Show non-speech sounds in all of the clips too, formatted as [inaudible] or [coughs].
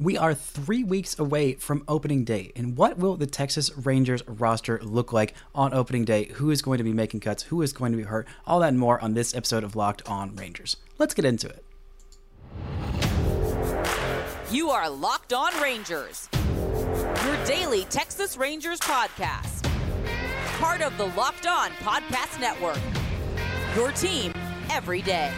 We are three weeks away from opening day, and what will the Texas Rangers roster look like on opening day? Who is going to be making cuts? Who is going to be hurt? All that and more on this episode of Locked On Rangers. Let's get into it. You are Locked On Rangers, your daily Texas Rangers podcast. Part of the Locked On Podcast Network. Your team every day.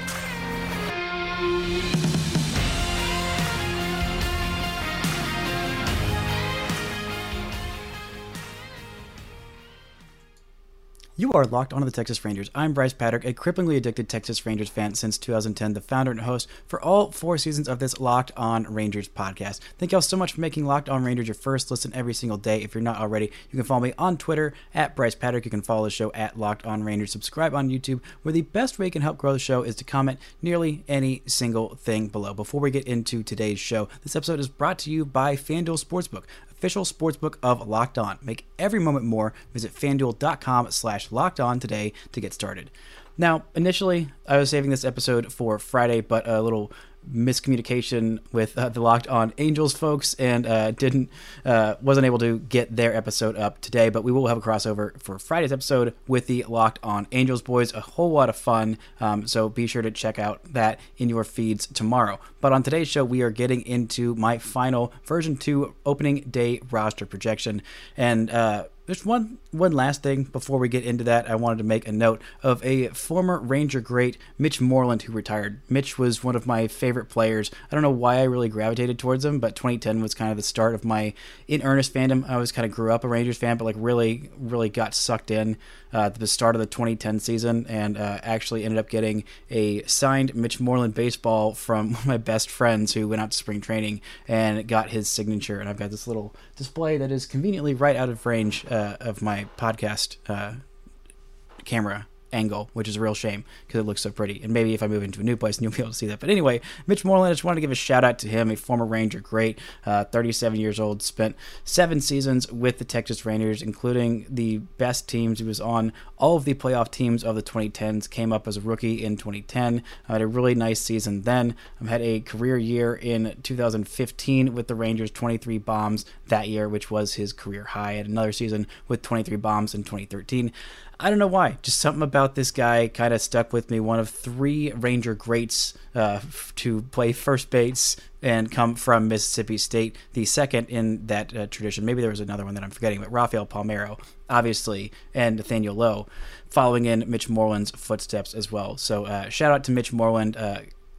You are locked onto the Texas Rangers. I'm Brice Paterik, a cripplingly addicted Texas Rangers fan since 2010, the founder and host for all four seasons of this Locked On Rangers podcast. Thank y'all so much for making Locked On Rangers your first listen every single day. If you're not already, you can follow me on Twitter at Brice Paterik. You can follow the show at Locked On Rangers. Subscribe on YouTube, where the best way you can help grow the show is to comment nearly any single thing below. Before we get into today's show, this episode is brought to you by FanDuel Sportsbook official sportsbook of Locked On. Make every moment more. Visit fanduel.com slash locked on today to get started. Now, initially, I was saving this episode for Friday, but a little miscommunication with uh, the Locked On Angels folks, and uh, didn't uh, wasn't able to get their episode up today. But we will have a crossover for Friday's episode with the Locked On Angels boys. A whole lot of fun. Um, so be sure to check out that in your feeds tomorrow. But on today's show, we are getting into my final version two opening day roster projection, and uh, there's one one last thing before we get into that. I wanted to make a note of a former Ranger great, Mitch Moreland, who retired. Mitch was one of my favorite players. I don't know why I really gravitated towards him, but 2010 was kind of the start of my in earnest fandom. I always kind of grew up a Rangers fan, but like really, really got sucked in uh, at the start of the 2010 season, and uh, actually ended up getting a signed Mitch Moreland baseball from [laughs] one of my best friends who went out to spring training and got his signature. And I've got this little display that is conveniently right out of range uh, of my podcast uh, camera angle, which is a real shame because it looks so pretty. And maybe if I move into a new place, [laughs] you'll be able to see that. But anyway, Mitch Moreland, I just wanted to give a shout out to him, a former Ranger, great, uh, 37 years old, spent seven seasons with the Texas Rangers, including the best teams. He was on all of the playoff teams of the 2010s, came up as a rookie in 2010, uh, had a really nice season then, had a career year in 2015 with the Rangers, 23 bombs that year, which was his career high, had another season with 23 bombs in 2013. I don't know why. Just something about this guy kind of stuck with me. One of three Ranger greats uh, to play first base and come from Mississippi State, the second in that uh, tradition. Maybe there was another one that I'm forgetting, but Rafael Palmeiro, obviously, and Nathaniel Lowe, following in Mitch Moreland's footsteps as well. So uh, shout out to Mitch Moreland.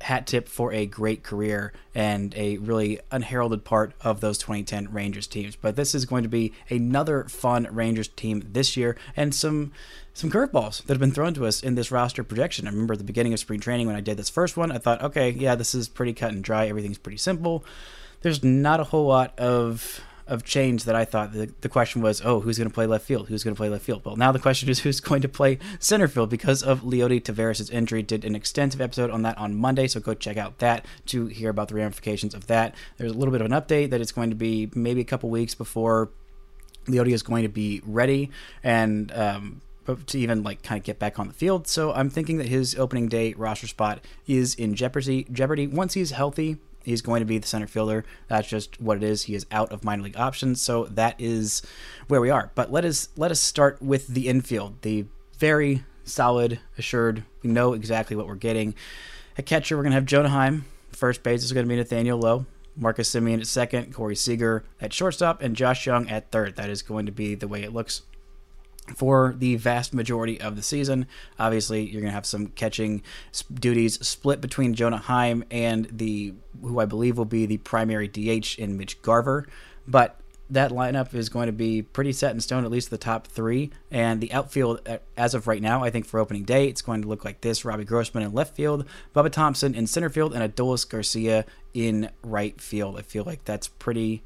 Hat tip for a great career and a really unheralded part of those 2010 Rangers teams. But this is going to be another fun Rangers team this year and some some curveballs that have been thrown to us in this roster projection. I remember at the beginning of spring training when I did this first one, I thought, okay, yeah, this is pretty cut and dry. Everything's pretty simple. There's not a whole lot of of change that I thought the, the question was, oh, who's going to play left field? Who's going to play left field? Well, now the question is [laughs] who's going to play center field because of Leody Taveras' injury. Did an extensive episode on that on Monday, so go check out that to hear about the ramifications of that. There's a little bit of an update that it's going to be maybe a couple weeks before Leody is going to be ready and. Um, to even like kind of get back on the field. So I'm thinking that his opening day roster spot is in jeopardy. Jeopardy once he's healthy He's going to be the center fielder. That's just what it is. He is out of minor league options, so that is where we are. But let us let us start with the infield. The very solid, assured. We know exactly what we're getting. At catcher, we're going to have Jonah Heim. First base is going to be Nathaniel Lowe. Marcus Semien at second, Corey Seager at shortstop, and Josh Jung at third. That is going to be the way it looks for the vast majority of the season. Obviously, you're going to have some catching duties split between Jonah Heim and the who I believe will be the primary DH in Mitch Garver, but that lineup is going to be pretty set in stone, at least the top three. And the outfield, uh, as of right now, I think for opening day, it's going to look like this Robbie Grossman in left field, Bubba Thompson in center field, and Adolis Garcia in right field. I feel like that's pretty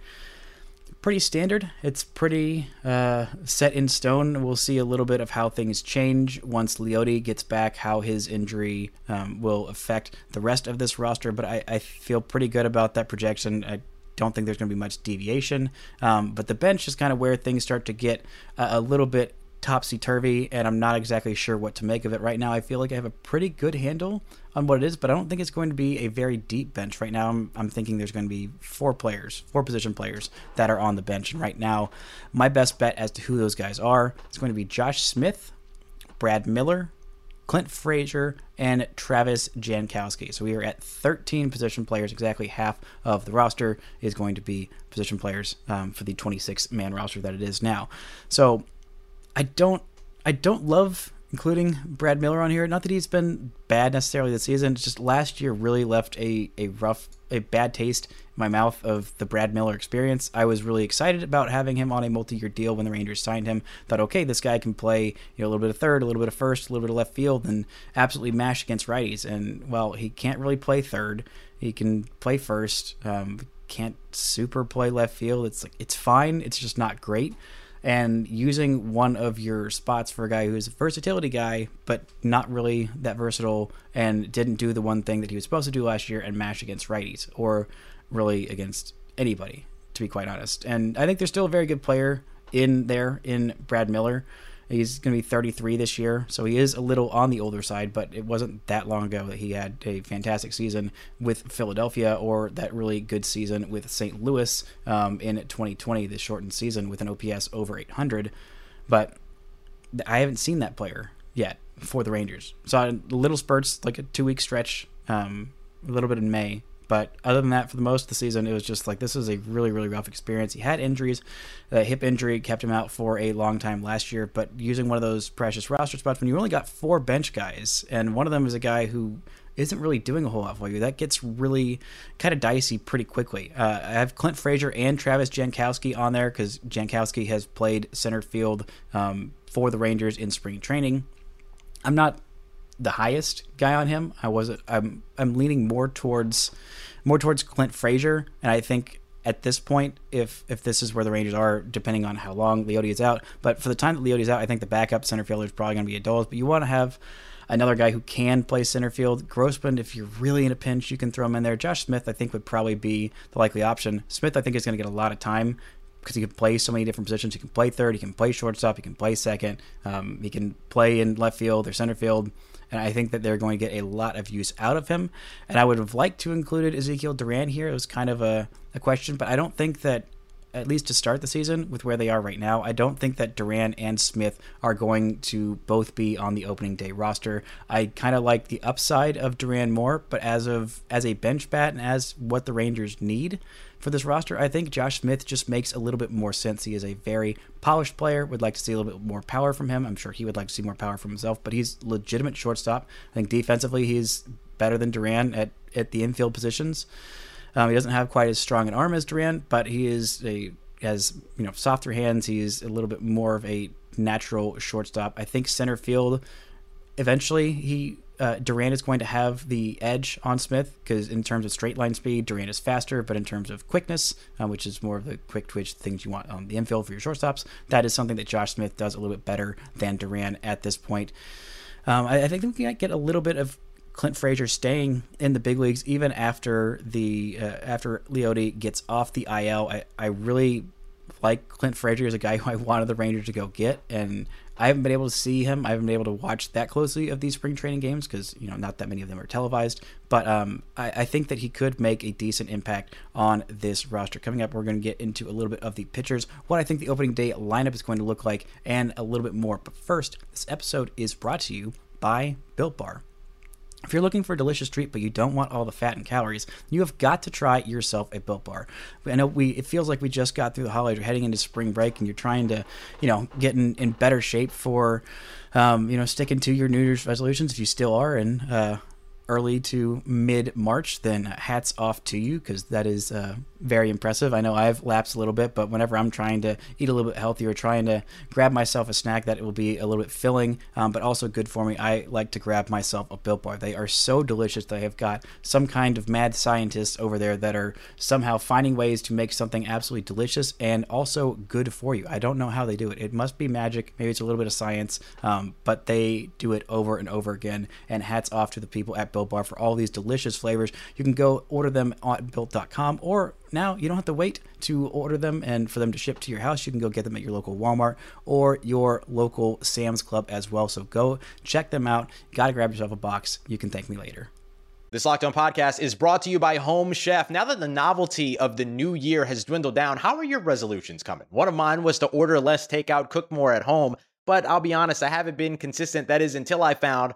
pretty standard. It's pretty uh, set in stone. We'll see a little bit of how things change once Leody gets back, how his injury um, will affect the rest of this roster. But I, I, feel pretty good about that projection. I don't think there's going to be much deviation. Um, but the bench is kind of where things start to get a, a little bit topsy turvy, and I'm not exactly sure what to make of it right now. I feel like I have a pretty good handle on what it is, but I don't think it's going to be a very deep bench right now. I'm, I'm thinking there's going to be four players, four position players that are on the bench, and right now, my best bet as to who those guys are is going to be Josh Smith, Brad Miller, Clint Frazier, and Travis Jankowski. So we are at 13 position players. Exactly half of the roster is going to be position players um, for the 26 man roster that it is now. So I don't I don't love including Brad Miller on here. Not that he's been bad necessarily this season. It's just last year really left a, a rough, a bad taste in my mouth of the Brad Miller experience. I was really excited about having him on a multi-year deal when the Rangers signed him. Thought, okay, this guy can play you know a little bit of third, a little bit of first, a little bit of left field, and absolutely mash against righties. And well, he can't really play third. He can play first. Um, can't super play left field. It's like it's fine. It's just not great and using one of your spots for a guy who's a versatility guy, but not really that versatile and didn't do the one thing that he was supposed to do last year and mash against righties or really against anybody, to be quite honest. And I think there's still a very good player in there in Brad Miller. He's going to be 33 this year, so he is a little on the older side, but it wasn't that long ago that he had a fantastic season with Philadelphia or that really good season with St. Louis um, in 2020, the shortened season with an OPS over 800. But I haven't seen that player yet for the Rangers. Saw little spurts, like a two week stretch, um, a little bit in May, but other than that, for the most of the season, it was just like this was a really, really rough experience. He had injuries. The hip injury kept him out for a long time last year, but using one of those precious roster spots when you only got four bench guys, and one of them is a guy who isn't really doing a whole lot for you, that gets really kind of dicey pretty quickly. Uh, I have Clint Frazier and Travis Jankowski on there because Jankowski has played center field um, for the Rangers in spring training. I'm not the highest guy on him. I was I'm I'm leaning more towards more towards Clint Frazier, and I think at this point, if if this is where the Rangers are, depending on how long Leody is out, but for the time that Leody is out, I think the backup center fielder is probably going to be Adolis. But you want to have another guy who can play center field. Grossman, if you're really in a pinch, you can throw him in there. Josh Smith, I think, would probably be the likely option. Smith, I think, is going to get a lot of time because he can play so many different positions. He can play third, he can play shortstop, he can play second, um, he can play in left field or center field and I think that they're going to get a lot of use out of him. And I would have liked to included Ezekiel Duran here. It was kind of a, a question, but I don't think that at least to start the season with where they are right now, I don't think that Duran and Smith are going to both be on the opening day roster. I kind of like the upside of Duran more, but as of as a bench bat and as what the Rangers need, for this roster. I think Josh Smith just makes a little bit more sense. He is a very polished player. Would like to see a little bit more power from him. I'm sure he would like to see more power from himself, but he's legitimate shortstop. I think defensively he's better than Duran at, at the infield positions. Um, he doesn't have quite as strong an arm as Duran, but he is a has you know softer hands. He's a little bit more of a natural shortstop. I think center field eventually he uh, Duran is going to have the edge on Smith because in terms of straight line speed, Duran is faster, but in terms of quickness, uh, which is more of the quick twitch things you want on the infield for your shortstops, that is something that Josh Smith does a little bit better than Duran at this point. Um, I, I, think we can get a little bit of Clint Frazier staying in the big leagues even after the uh, after Leody gets off the IL. I, I really like Clint Frazier as a guy who I wanted the Rangers to go get, and I haven't been able to see him. I haven't been able to watch that closely of these spring training games because you know not that many of them are televised. But um, I, I, think that he could make a decent impact on this roster. Coming up, we're going to get into a little bit of the pitchers, what I think the opening day lineup is going to look like, and a little bit more. But first, this episode is brought to you by Built Bar. If you're looking for a delicious treat but you don't want all the fat and calories, you have got to try yourself a Built Bar. I know we it feels like we just got through the holidays, we're heading into spring break, and you're trying to, you know, get in, in better shape for, um, you know, sticking to your New Year's resolutions if you still are, and uh, early to mid March, then hats off to you because that is uh, very impressive. I know I've lapsed a little bit, but whenever I'm trying to eat a little bit healthier, trying to grab myself a snack that it will be a little bit filling, um, but also good for me, I like to grab myself a Built Bar. They are so delicious. They have got some kind of mad scientists over there that are somehow finding ways to make something absolutely delicious and also good for you. I don't know how they do it. It must be magic. Maybe it's a little bit of science, um, but they do it over and over again. And hats off to the people at Bar for all these delicious flavors. You can go order them at built.com or now you don't have to wait to order them and for them to ship to your house. You can go get them at your local Walmart or your local Sam's Club as well. So go check them out. Got to grab yourself a box. You can thank me later. This Locked On podcast is brought to you by Home Chef. Now that the novelty of the new year has dwindled down, how are your resolutions coming? One of mine was to order less takeout, cook more at home, but I'll be honest, I haven't been consistent. That is until I found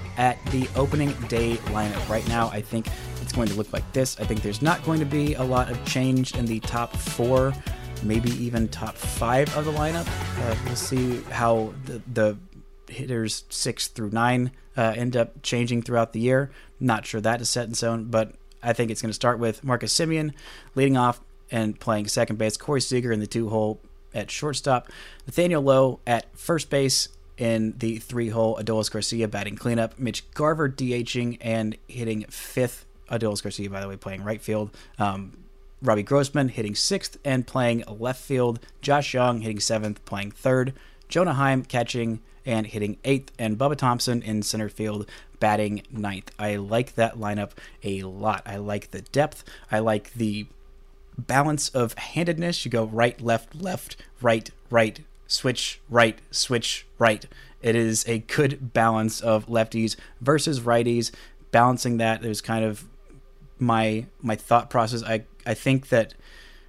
at the opening day lineup. Right now, I think it's going to look like this. I think there's not going to be a lot of change in the top four maybe even top five of the lineup. Uh, we'll see how the, the hitters six through nine uh, end up changing throughout the year. Not sure that is set in stone, but I think it's going to start with Marcus Semien leading off and playing second base, Corey Seager in the two hole at shortstop, Nathaniel Lowe at first base in the three hole, Adolis Garcia batting cleanup, Mitch Garver DHing and hitting fifth. Adolis Garcia, by the way, playing right field. Um, Robbie Grossman hitting sixth and playing left field. Josh Jung hitting seventh, playing third. Jonah Heim catching and hitting eighth, and Bubba Thompson in center field batting ninth. I like that lineup a lot. I like the depth. I like the balance of handedness. You go right, left, left, right, right, switch, right, switch, right. It is a good balance of lefties versus righties. Balancing that, there's kind of my my thought process. I I think that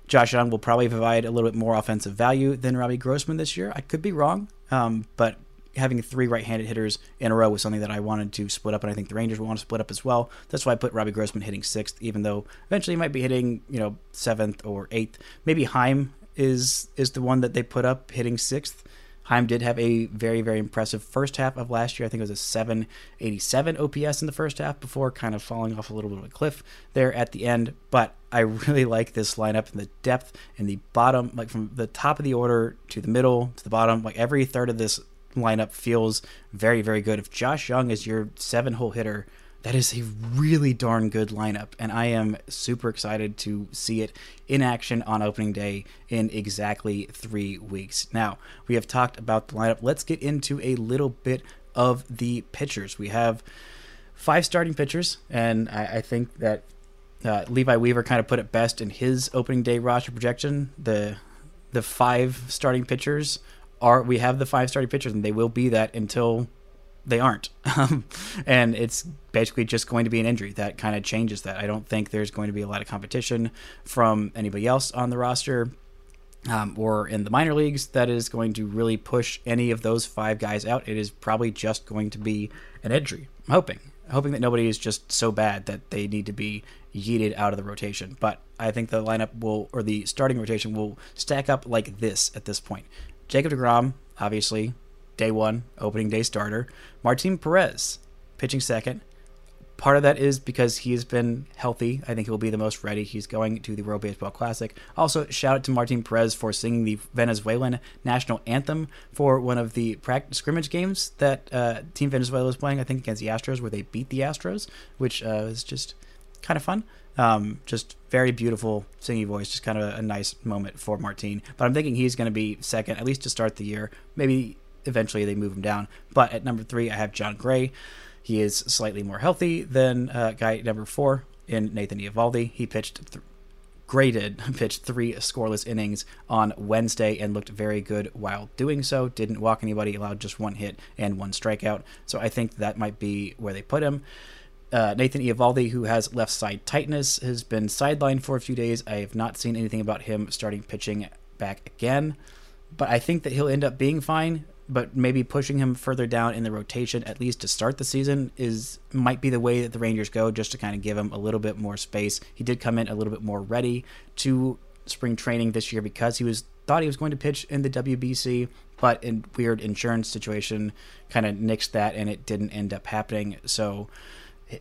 Josh Jung will probably provide a little bit more offensive value than Robbie Grossman this year. I could be wrong, um, but having three right-handed hitters in a row was something that I wanted to split up, and I think the Rangers will want to split up as well. That's why I put Robbie Grossman hitting sixth, even though eventually he might be hitting you know seventh or eighth. Maybe Heim is is the one that they put up hitting sixth. Heim did have a very, very impressive first half of last year. I think it was a 787 OPS in the first half before kind of falling off a little bit of a cliff there at the end. But I really [laughs] like this lineup and the depth in the bottom, like from the top of the order to the middle to the bottom. Like every third of this lineup feels very, very good. If Josh Jung is your seven hole hitter, that is a really darn good lineup, and I am super excited to see it in action on opening day in exactly three weeks. Now, we have talked about the lineup. Let's get into a little bit of the pitchers. We have five starting pitchers, and I, I think that uh, Levi Weaver kind of put it best in his opening day roster projection. The the five starting pitchers are we have the five starting pitchers, and they will be that until they aren't. [laughs] Um, and it's basically just going to be an injury that kind of changes that. I don't think there's going to be a lot of competition from anybody else on the roster um, or in the minor leagues that is going to really push any of those five guys out. It is probably just going to be an injury. I'm hoping. hoping that nobody is just so bad that they need to be yeeted out of the rotation. But I think the lineup will, or the starting rotation will stack up like this at this point. Jacob DeGrom, obviously, day one, opening day starter. Martin Perez, pitching second. Part of that is because he's been healthy. I think he'll be the most ready. He's going to the World Baseball Classic. Also, shout out to Martin Perez for singing the Venezuelan national anthem for one of the practice scrimmage games that uh, Team Venezuela was playing, I think, against the Astros, where they beat the Astros, which uh, is just kind of fun. Um, just very beautiful singing voice, just kind of a, a nice moment for Martin. But I'm thinking he's going to be second, at least to start the year. Maybe eventually they move him down. But at number three, I have Jon Gray. He is slightly more healthy than uh, guy number four in Nathan Eovaldi. He pitched th- graded [laughs] pitched three scoreless innings on Wednesday and looked very good while doing so. Didn't walk anybody, allowed just one hit and one strikeout. So I think that might be where they put him. Uh, Nathan Eovaldi, who has left side tightness, has been sidelined for a few days. I have not seen anything about him starting pitching back again, but I think that he'll end up being fine but maybe pushing him further down in the rotation at least to start the season is might be the way that the Rangers go just to kind of give him a little bit more space. He did come in a little bit more ready to spring training this year because he was thought he was going to pitch in the WBC, but in weird insurance situation kind of nixed that and it didn't end up happening. So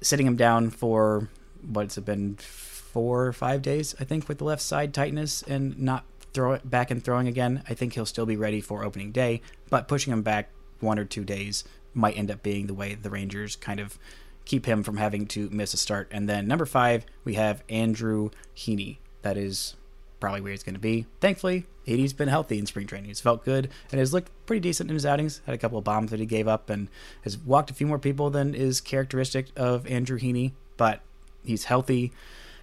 sitting him down for what's it been four or five days, I think, with the left side tightness and not throw it back and throwing again, I think he'll still be ready for opening day. But pushing him back one or two days might end up being the way the Rangers kind of keep him from having to miss a start. And then number five, we have Andrew Heaney. That is probably where he's going to be. Thankfully, Heaney's been healthy in spring training. He's felt good and has looked pretty decent in his outings. Had a couple of bombs that he gave up and has walked a few more people than is characteristic of Andrew Heaney. But he's healthy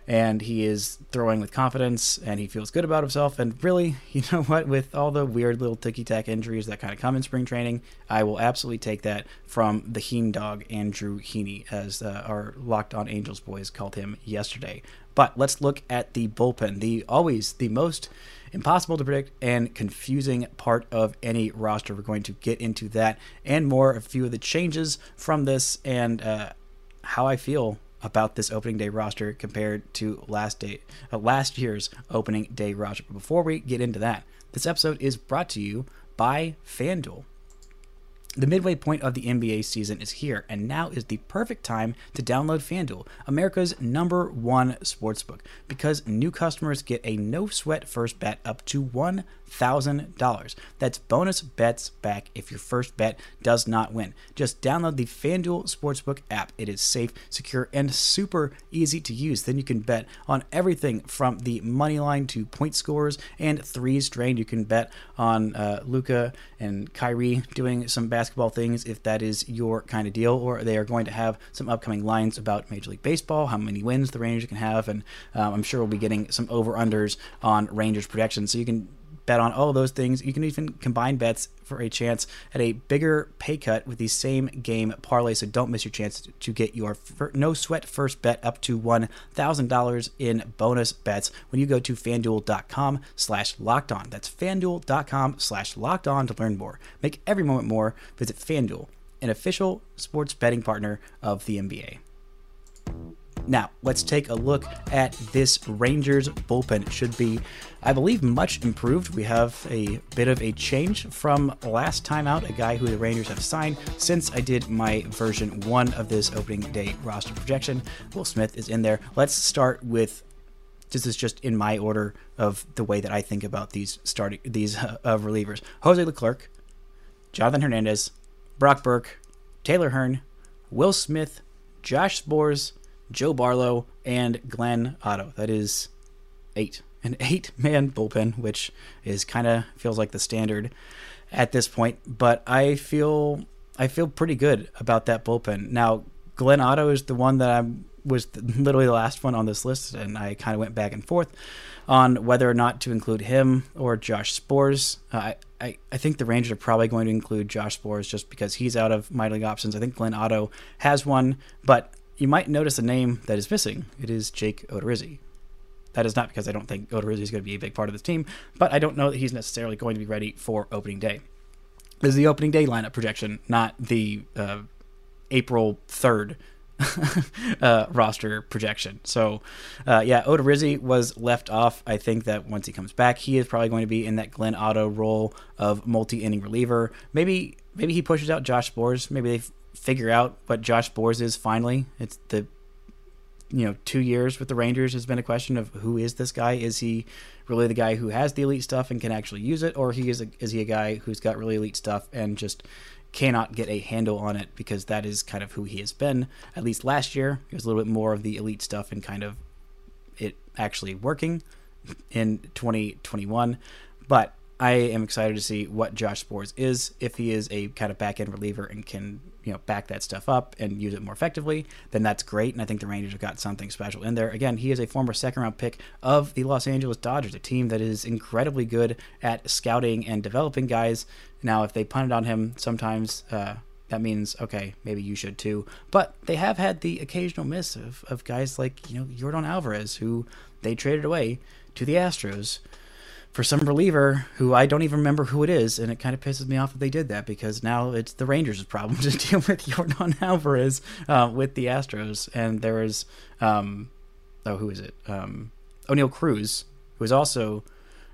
and he is throwing with confidence and he feels good about himself. And really, [laughs] you know what? With all the weird little ticky tack injuries that kind of come in spring training, I will absolutely take that from the Heen dog, Andrew Heaney, as uh, our Locked On Angels boys called him yesterday. But let's look at the bullpen, the always the most impossible to predict and confusing part of any roster. We're going to get into that and more, a few of the changes from this, and uh, how I feel about this opening day roster compared to last day uh, last year's opening day roster. But before we get into that, this episode is brought to you by FanDuel. The midway point of the NBA season is here, and now is the perfect time to download FanDuel, America's number one sportsbook, because new customers get a no sweat first bet up to $1,000. That's bonus bets back if your first bet does not win. Just download the FanDuel Sportsbook app. It is safe, secure, and super easy to use. Then you can bet on everything from the money line to point scores and threes drained. You can bet on uh, Luka and Kyrie doing some basketball things if that is your kind of deal, or they are going to have some upcoming lines about Major League Baseball, how many wins the Rangers can have, and um, I'm sure we'll be getting some over unders on Rangers projections. So you can bet on all those things. You can even combine bets for a chance at a bigger pay cut with the same game parlay. So don't miss your chance to get your no sweat first bet up to $1,000 in bonus bets when you go to fanduel.com slash locked on. That's fanduel.com slash locked on to learn more. Make every moment more. Visit Fanduel, an official sports betting partner of the NBA. Now, let's take a look at this Rangers bullpen. It should be, I believe, much improved. We have a bit of a change from last time out, a guy who the Rangers have signed since I did my version one of this opening day roster projection. Will Smith is in there. Let's start with this is just in my order of the way that I think about these starting these uh, relievers. Jose Leclerc, Jonathan Hernandez, Brock Burke, Taylor Hearn, Will Smith, Josh Sborz, Joe Barlow, and Glenn Otto. That is eight. An eight man bullpen, which is kind of feels like the standard at this point. But I feel I feel pretty good about that bullpen. Now, Glenn Otto is the one that I was literally the last one on this list, and I kind of went back and forth on whether or not to include him or Josh Sborz. Uh, I, I, I think the Rangers are probably going to include Josh Sborz just because he's out of minor league options. I think Glenn Otto has one, but you might notice a name that is missing. It is Jake Odorizzi. That is not because I don't think Odorizzi is going to be a big part of this team, but I don't know that he's necessarily going to be ready for opening day. This is the opening day lineup projection, not the uh, April 3rd [laughs] uh, roster projection. So, uh, yeah, Odorizzi was left off. I think that once he comes back, he is probably going to be in that Glenn Otto role of multi-inning reliever. Maybe maybe he pushes out Josh Sborz. Maybe they figure out what Josh Sborz is finally. It's the you know two years with the Rangers has been a question of who is this guy? Is he really the guy who has the elite stuff and can actually use it, or he is a, is he a guy who's got really elite stuff and just cannot get a handle on it because that is kind of who he has been. At least last year, it was a little bit more of the elite stuff and kind of it actually working in 2021. But I am excited to see what Josh Sborz is. If he is a kind of back end reliever and can, you know, back that stuff up and use it more effectively, then that's great. And I think the Rangers have got something special in there. Again, he is a former second round pick of the Los Angeles Dodgers, a team that is incredibly good at scouting and developing guys. Now, if they punted on him, sometimes uh, that means okay, maybe you should too. But they have had the occasional miss of, of guys like you know Yordan Alvarez, who they traded away to the Astros for some reliever who I don't even remember who it is, and it kind of pisses me off that they did that because now it's the Rangers' problem [laughs] to deal with Yordan [laughs] Alvarez uh, with the Astros, and there is um, oh who is it? Um, Oneil Cruz who is also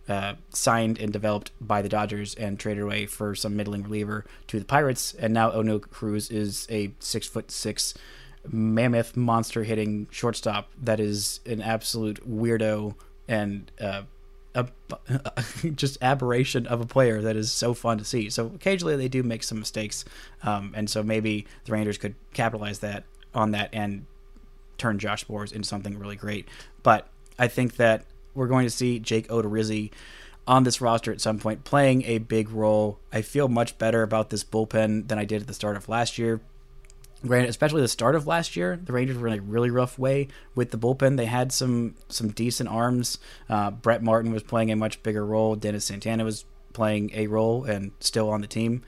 uh, signed and developed by the Dodgers and traded away for some middling reliever to the Pirates, and now Oneil Cruz is a six foot six mammoth monster hitting shortstop that is an absolute weirdo and uh, a, [laughs] just aberration of a player that is so fun to see. So occasionally they do make some mistakes, um, and so maybe the Rangers could capitalize that on that and turn Josh Sborz into something really great. But I think that we're going to see Jake Odorizzi on this roster at some point playing a big role. I feel much better about this bullpen than I did at the start of last year. Granted, especially the start of last year, the Rangers were in a really rough way with the bullpen. They had some some decent arms. Uh, Brett Martin was playing a much bigger role. Dennis Santana was playing a role and still on the team.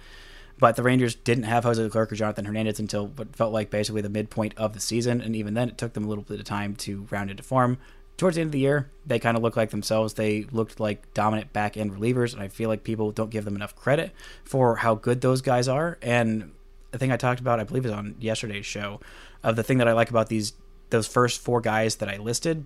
But the Rangers didn't have Jose Leclerc or Jonathan Hernandez until what felt like basically the midpoint of the season, and even then, it took them a little bit of time to round into form. Towards the end of the year, they kind of looked like themselves. They looked like dominant back end relievers, and I feel like people don't give them enough credit for how good those guys are. And the thing I talked about, I believe, is on yesterday's show, of the thing that I like about these those first four guys that I listed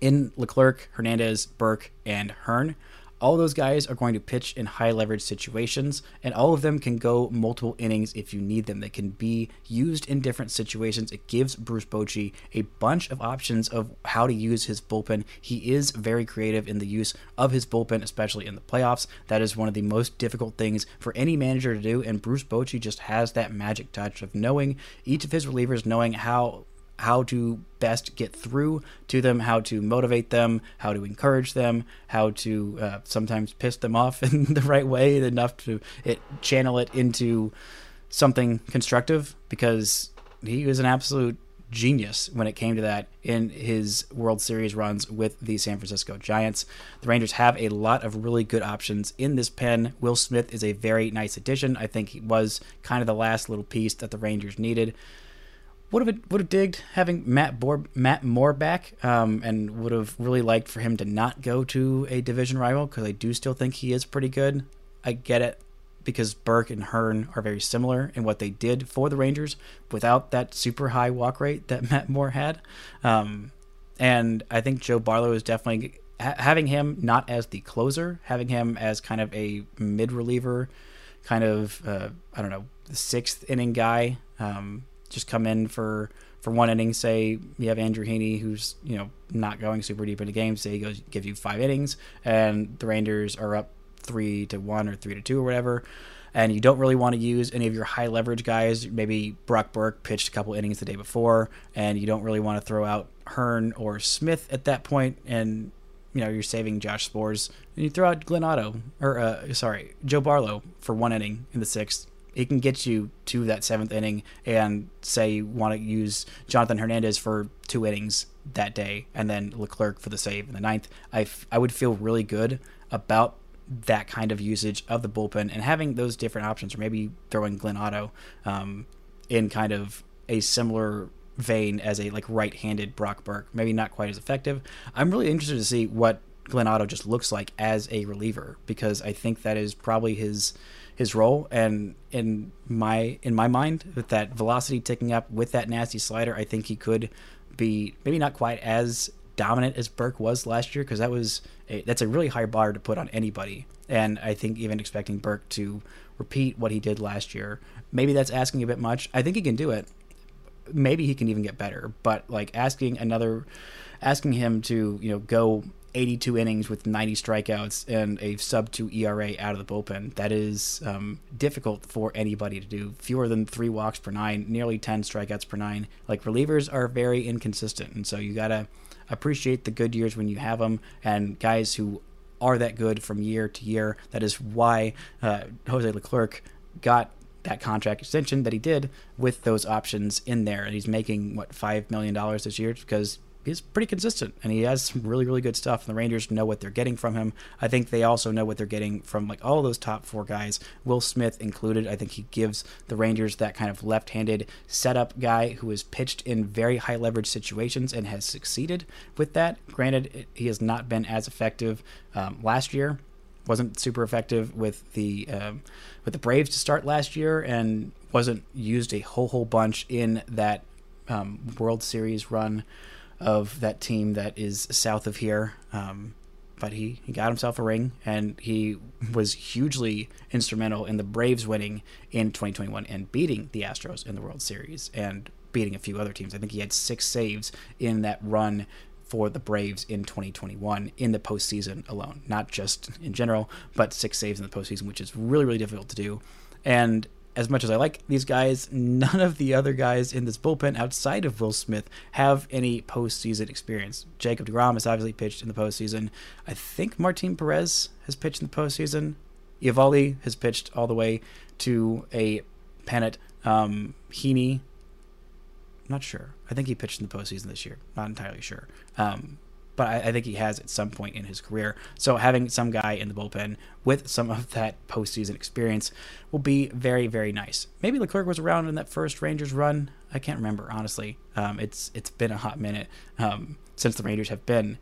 in Leclerc, Hernandez, Burke, and Hearn. All those guys are going to pitch in high leverage situations, and all of them can go multiple innings if you need them. They can be used in different situations. It gives Bruce Bochy a bunch of options of how to use his bullpen. He is very creative in the use of his bullpen, especially in the playoffs. That is one of the most difficult things for any manager to do, and Bruce Bochy just has that magic touch of knowing each of his relievers, knowing how how to best get through to them, how to motivate them, how to encourage them, how to uh, sometimes piss them off [laughs] in the right way enough to it channel it into something constructive because he was an absolute genius when it came to that in his World Series runs with the San Francisco Giants. The Rangers have a lot of really good options in this pen. Will Smith is a very nice addition. I think he was kind of the last little piece that the Rangers needed would have would have digged having Matt Bohr, Matt Moore back, um, and would have really liked for him to not go to a division rival because I do still think he is pretty good. I get it because Burke and Hearn are very similar in what they did for the Rangers without that super high walk rate that [laughs] Matt Moore had, um, and I think Joe Barlow is definitely ha- having him not as the closer, having him as kind of a mid reliever, kind of uh, I don't know sixth inning guy. Um, just come in for for one inning. Say you have Andrew Heaney, who's you know not going super deep into games. Say he goes gives you five innings, and the Rangers are up three to one or three to two or whatever. And you don't really want to use any of your high leverage guys. Maybe Brock Burke pitched a couple innings the day before, and you don't really want to throw out Hearn or Smith at that point, and you know you're saving Josh Sborz, and you throw out Glenn Otto or uh, sorry Joe Barlow for one inning in the sixth it can get you to that seventh inning and say you want to use Jonathan Hernandez for two innings that day and then Leclerc for the save in the ninth. I, f- I would feel really good about that kind of usage of the bullpen and having those different options, or maybe throwing Glenn Otto um, in kind of a similar vein as a like right-handed Brock Burke. Maybe not quite as effective. I'm really interested to see what Glenn Otto just looks like as a reliever because I think that is probably his his role. And in my in my mind, with that velocity ticking up, with that nasty slider, I think he could be maybe not quite as dominant as Burke was last year because that was a, that's a really high bar to put on anybody. And I think even expecting Burke to repeat what he did last year, maybe that's asking a bit much. I think he can do it. Maybe he can even get better, but like asking another, asking him to you know go 82 innings with 90 strikeouts and a sub 2 ERA out of the bullpen. That is um, difficult for anybody to do. Fewer than three walks per nine, nearly 10 strikeouts per nine. Like relievers are very inconsistent, and so you gotta appreciate the good years when you have them, and guys who are that good from year to year. That is why uh, Jose Leclerc got that contract extension that he did with those options in there, and he's making what five million dollars this year because he's pretty consistent and he has some really really good stuff and the rangers know what they're getting from him. I think they also know what they're getting from like all those top four guys will smith included. I think he gives the rangers that kind of left-handed setup guy who has pitched in very high leverage situations and has succeeded with that. Granted he has not been as effective um, last year. Wasn't super effective with the um, with the braves to start last year and wasn't used a whole whole bunch in that um, world series run of that team that is south of here. Um, but he, he got himself a ring, and he was hugely instrumental in the Braves winning in 2021 and beating the Astros in the World Series and beating a few other teams. I think he had six saves in that run for the Braves in 2021 in the postseason alone, not just in general, but six saves in the postseason, which is really, really difficult to do. And as much as I like these guys, none of the other guys in this bullpen outside of Will Smith have any postseason experience. Jacob DeGrom has obviously pitched in the postseason. I think Martin Perez has pitched in the postseason. Eovaldi has pitched all the way to a pennant. Um, Heaney, not sure. I think he pitched in the postseason this year. Not entirely sure. Um, but I, I, think he has at some point in his career. So having some guy in the bullpen with some of that postseason experience will be very, very nice. Maybe Leclerc was around in that first Rangers run. I can't remember honestly. Um, it's it's been a hot minute um, since the Rangers have been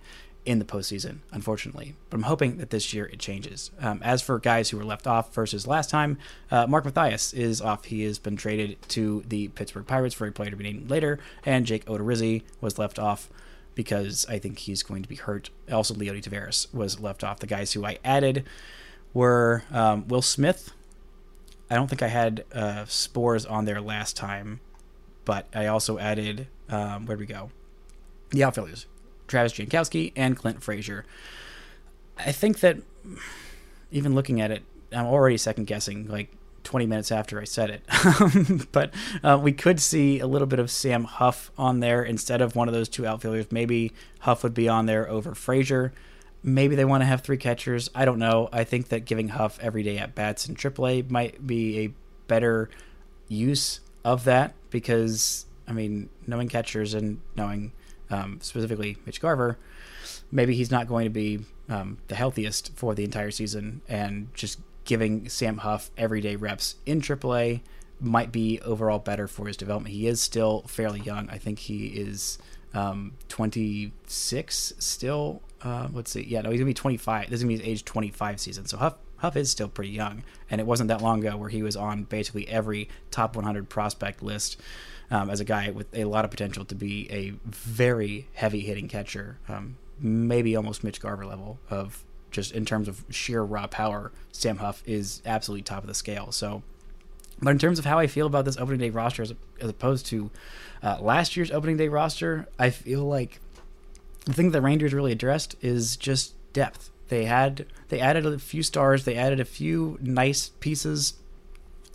in the postseason, unfortunately. But I'm hoping that this year it changes. Um, as for guys who were left off versus last time, uh, Mark Mathias is off. He has been traded to the Pittsburgh Pirates for a player to be named later, and Jake Odorizzi was left off because I think he's going to be hurt. Also, Leody Taveras was left off. The guys who I added were um, Will Smith. I don't think I had uh, Sborz on there last time, but I also added, um, where'd we go? The outfielders, Travis Jankowski and Clint Frazier. I think that even looking at it, I'm already second guessing. Like 20 minutes after I said it. [laughs] but uh, we could see a little bit of Sam Huff on there instead of one of those two outfielders. Maybe Huff would be on there over Frazier. Maybe they want to have three catchers. I don't know. I think that giving Huff every day at bats in AAA might be a better use of that because, I mean, knowing catchers and knowing um, specifically Mitch Garver, maybe he's not going to be um, the healthiest for the entire season and just giving Sam Huff everyday reps in AAA might be overall better for his development. He is still fairly young. I think he is um, 26 still. Uh, let's see. Yeah, no, he's gonna be 25. This is gonna be his age 25 season. So Huff Huff is still pretty young, and it wasn't that long ago where he was on basically every top 100 prospect list um, as a guy with a lot of potential to be a very heavy hitting catcher. Um, maybe almost Mitch Garver level of just in terms of sheer raw power, Sam Huff is absolutely top of the scale. So, but in terms of how I feel about this opening day roster as, as opposed to uh, last year's opening day roster, I feel like the thing that the Rangers really addressed is just depth. They had they added a few stars, they added a few nice pieces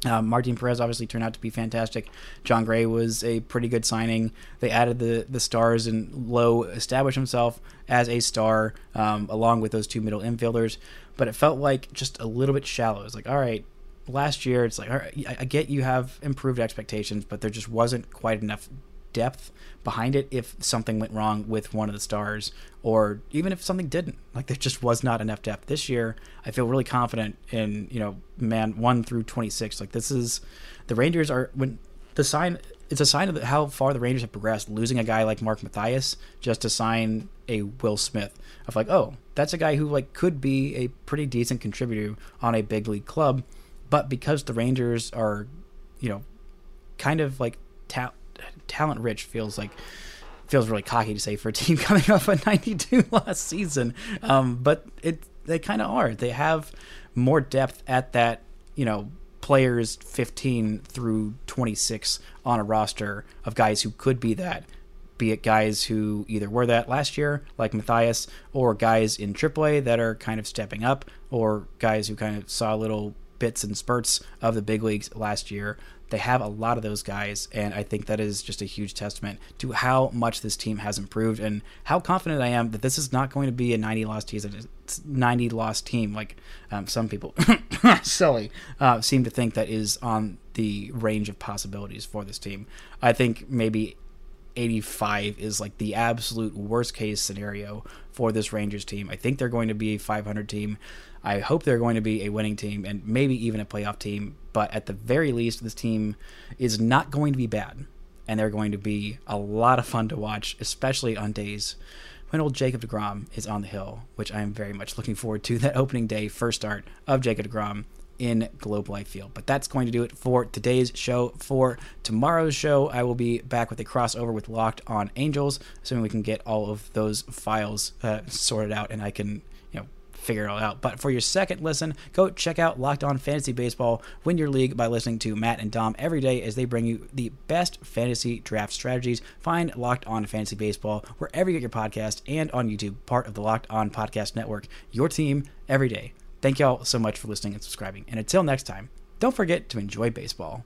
um, Martin Perez obviously turned out to be fantastic. Jon Gray was a pretty good signing. They added the the stars and Lowe established himself as a star um, along with those two middle infielders. But it felt like just a little bit shallow. It's like, all right, last year it's like, all right, I get you have improved expectations, but there just wasn't quite enough depth behind it if something went wrong with one of the stars or even if something didn't. Like there just was not enough depth. This year i feel really confident in you know man 1 through 26 like this is the rangers are when the sign it's a sign of how far the rangers have progressed. Losing a guy like mark Mathias just to sign a will smith of like oh that's a guy who like could be a pretty decent contributor on a big league club. But because the Rangers are, you know, kind of like ta- talent rich, feels like feels really cocky to say for a team [laughs] coming off a 92 [laughs] last season. Um, but it they kind of are. They have more depth at that, you know, players 15 through 26 on a roster of guys who could be that be it guys who either were that last year, like Mathias, or guys in AAA that are kind of stepping up, or guys who kind of saw little bits and spurts of the big leagues last year. They have a lot of those guys, and I think that is just a huge testament to how much this team has improved and how confident I am that this is not going to be a 90 loss team, 90 loss team like um, some people, [coughs] silly, uh, seem to think that is on the range of possibilities for this team. I think maybe 85 is like the absolute worst case scenario for this Rangers team. I think they're going to be a 500 team. I hope they're going to be a winning team and maybe even a playoff team. But at the very least, this team is not going to be bad. And they're going to be a lot of fun to watch, especially on days when old Jacob DeGrom is on the hill, which I am very much looking forward to. That opening day, first start of Jacob DeGrom in Globe Life Field. But that's going to do it for today's show. For tomorrow's show, I will be back with a crossover with Locked on Angels, assuming we can get all of those files uh, sorted out and I can, figure it all out. But for your second listen, go check out Locked On Fantasy Baseball. Win your league by listening to Matt and Dom every day as they bring you the best fantasy draft strategies. Find Locked On Fantasy Baseball wherever you get your podcast and on YouTube, part of the Locked On Podcast Network. Your team every day. Thank y'all so much for listening and subscribing. And until next time, don't forget to enjoy baseball.